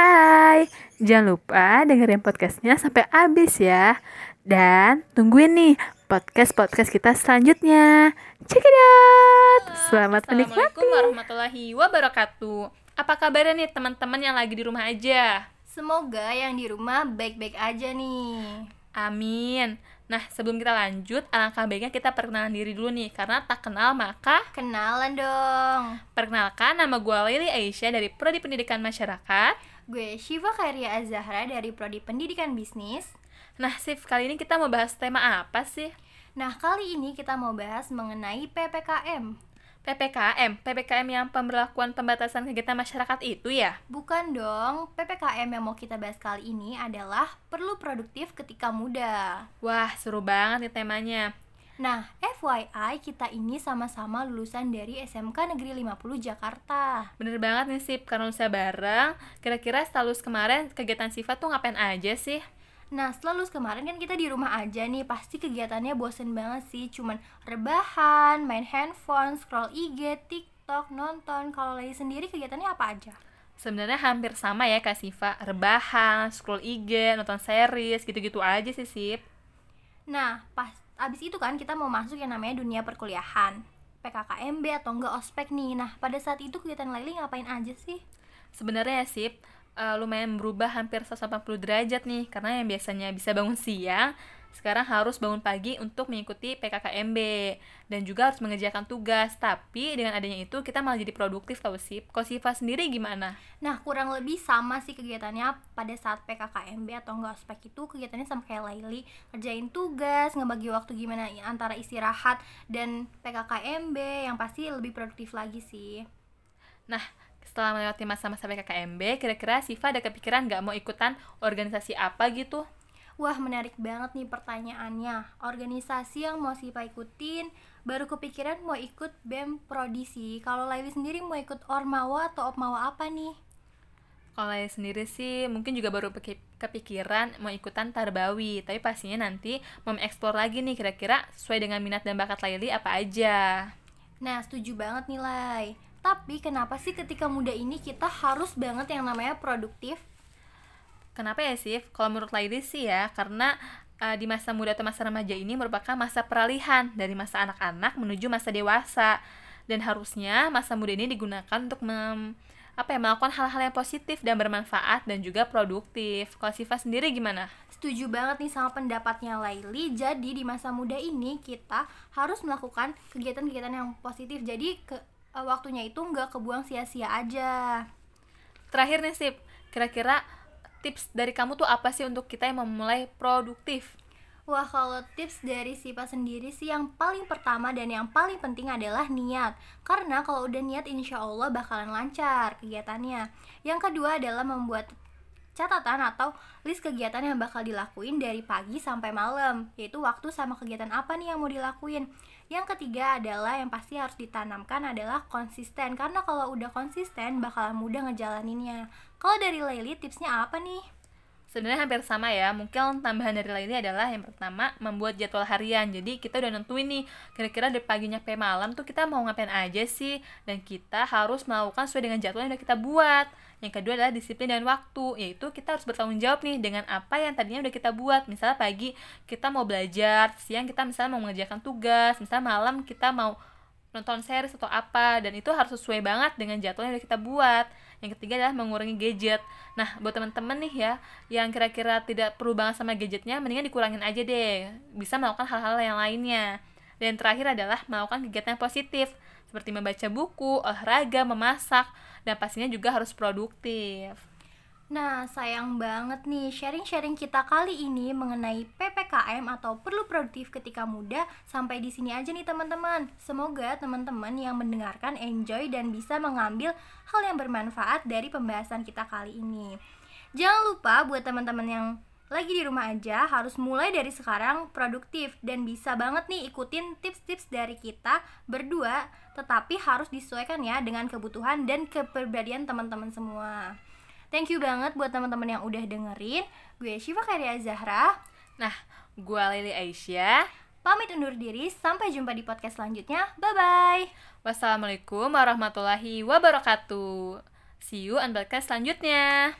Hai, jangan lupa dengerin podcastnya sampai habis ya. Dan tungguin nih podcast-podcast kita selanjutnya. Check it out. Selamat menikmati. Assalamualaikum warahmatullahi wabarakatuh. Apa kabarnya nih teman-teman yang lagi di rumah aja? Semoga yang di rumah baik-baik aja nih. Amin. Nah, sebelum kita lanjut, alangkah baiknya kita perkenalan diri dulu nih, karena tak kenal maka Kenalan dong. perkenalkan nama gue Lili Aisyah dari Prodi Pendidikan Masyarakat. Gue Shiva Kairia Azahra dari Prodi Pendidikan Bisnis. Nah, Sif, kali ini kita mau bahas tema apa sih? Nah, kali ini kita mau bahas mengenai PPKM. PPKM, PPKM yang pemberlakuan pembatasan kegiatan masyarakat itu ya? Bukan dong, PPKM yang mau kita bahas kali ini adalah perlu produktif ketika muda. Wah, seru banget nih temanya. Nah, FYI, kita ini sama-sama lulusan dari SMK Negeri 50 Jakarta. Bener banget nih Sip, karena usaha bareng. Kira-kira setelah lulus kemarin, kegiatan Siva tuh ngapain aja sih? Nah, setelah lulus kemarin kan kita di rumah aja nih, pasti kegiatannya bosen banget sih, cuman rebahan, main handphone, scroll IG, TikTok, nonton. Kalau lagi sendiri kegiatannya apa aja? Sebenarnya hampir sama ya Kak Siva, rebahan, scroll IG, nonton series, gitu-gitu aja sih Sip. Nah, pas abis itu kan kita mau masuk yang namanya dunia perkuliahan. PKKMB atau enggak ospek nih. Nah, pada saat itu kegiatan Laili ngapain aja sih? Sebenarnya ya Sip, eh, lumayan berubah hampir 180 derajat nih, karena yang biasanya bisa bangun siang, sekarang harus bangun pagi untuk mengikuti PKKMB dan juga harus mengerjakan tugas. Tapi dengan adanya itu kita malah jadi produktif tau Sip. Kalau Siva sendiri gimana? Nah, kurang lebih sama sih kegiatannya pada saat PKKMB atau enggak ospek itu kegiatannya sama kayak Laili, kerjain tugas, ngebagi waktu gimana antara istirahat dan PKKMB yang pasti lebih produktif lagi sih. Nah, setelah melewati masa-masa PKKMB, kira-kira Siva ada kepikiran nggak mau ikutan organisasi apa gitu? Wah, menarik banget nih pertanyaannya. Organisasi yang mau Siva ikutin, baru kepikiran mau ikut BEM Prodi sih. Kalau Laili sendiri mau ikut Ormawa atau Opmawa apa nih? Kalau saya sendiri sih mungkin juga baru kepikiran mau ikutan Tarbawi, tapi pastinya nanti mau eksplor lagi nih kira-kira sesuai dengan minat dan bakat Laili apa aja. Nah, setuju banget nih, Lai. Tapi kenapa sih ketika muda ini kita harus banget yang namanya produktif? Kenapa ya Sif? Kalau menurut Laili sih ya, karena uh, di masa muda atau masa remaja ini merupakan masa peralihan dari masa anak-anak menuju masa dewasa. Dan harusnya masa muda ini digunakan untuk mem- apa ya, melakukan hal-hal yang positif dan bermanfaat dan juga produktif. Kalau Siva sendiri gimana? Setuju banget nih sama pendapatnya Laili. Jadi di masa muda ini kita harus melakukan kegiatan-kegiatan yang positif. Jadi ke eh, waktunya itu nggak kebuang sia-sia aja. Terakhir nih Sip, kira-kira tips dari kamu tuh apa sih untuk kita yang memulai produktif? Wah, kalau tips dari Sipa sendiri sih yang paling pertama dan yang paling penting adalah niat. Karena kalau udah niat insya Allah bakalan lancar kegiatannya. Yang kedua adalah membuat catatan atau list kegiatan yang bakal dilakuin dari pagi sampai malam, yaitu waktu sama kegiatan apa nih yang mau dilakuin. Yang ketiga adalah yang pasti harus ditanamkan adalah konsisten, karena kalau udah konsisten bakalan mudah ngejalaninnya. Kalau dari Laili tipsnya apa nih? Sebenarnya hampir sama ya, mungkin tambahan dari lainnya adalah yang pertama membuat jadwal harian. Jadi kita udah nentuin nih, kira-kira dari pagi nyampe malam tuh kita mau ngapain aja sih, dan kita harus melakukan sesuai dengan jadwal yang udah kita buat. Yang kedua adalah disiplin dan waktu, yaitu kita harus bertanggung jawab nih dengan apa yang tadinya udah kita buat. Misalnya pagi kita mau belajar, siang kita misalnya mau mengerjakan tugas, misalnya malam kita mau nonton series atau apa dan itu harus sesuai banget dengan jadwal yang udah kita buat. Yang ketiga adalah mengurangi gadget. Nah buat teman-teman nih ya yang kira-kira tidak perlu banget sama gadgetnya mendingan dikurangin aja deh. Bisa melakukan hal-hal yang lainnya dan terakhir adalah melakukan kegiatan positif seperti membaca buku, olahraga, memasak dan pastinya juga harus produktif Nah, sayang banget nih sharing-sharing kita kali ini mengenai PPKM atau perlu produktif ketika muda sampai di sini aja nih teman-teman. Semoga teman-teman yang mendengarkan enjoy dan bisa mengambil hal yang bermanfaat dari pembahasan kita kali ini. Jangan lupa buat teman-teman yang lagi di rumah aja harus mulai dari sekarang produktif dan bisa banget nih ikutin tips-tips dari kita berdua tetapi harus disesuaikan ya dengan kebutuhan dan kepribadian teman-teman semua. Thank you banget buat teman-teman yang udah dengerin. Gue Shiva Karya Zahra. nah gue Lili Aisyah Pamit undur diri. Sampai jumpa di podcast selanjutnya. Bye-bye. wassalamualaikum warahmatullahi wabarakatuh see you on podcast selanjutnya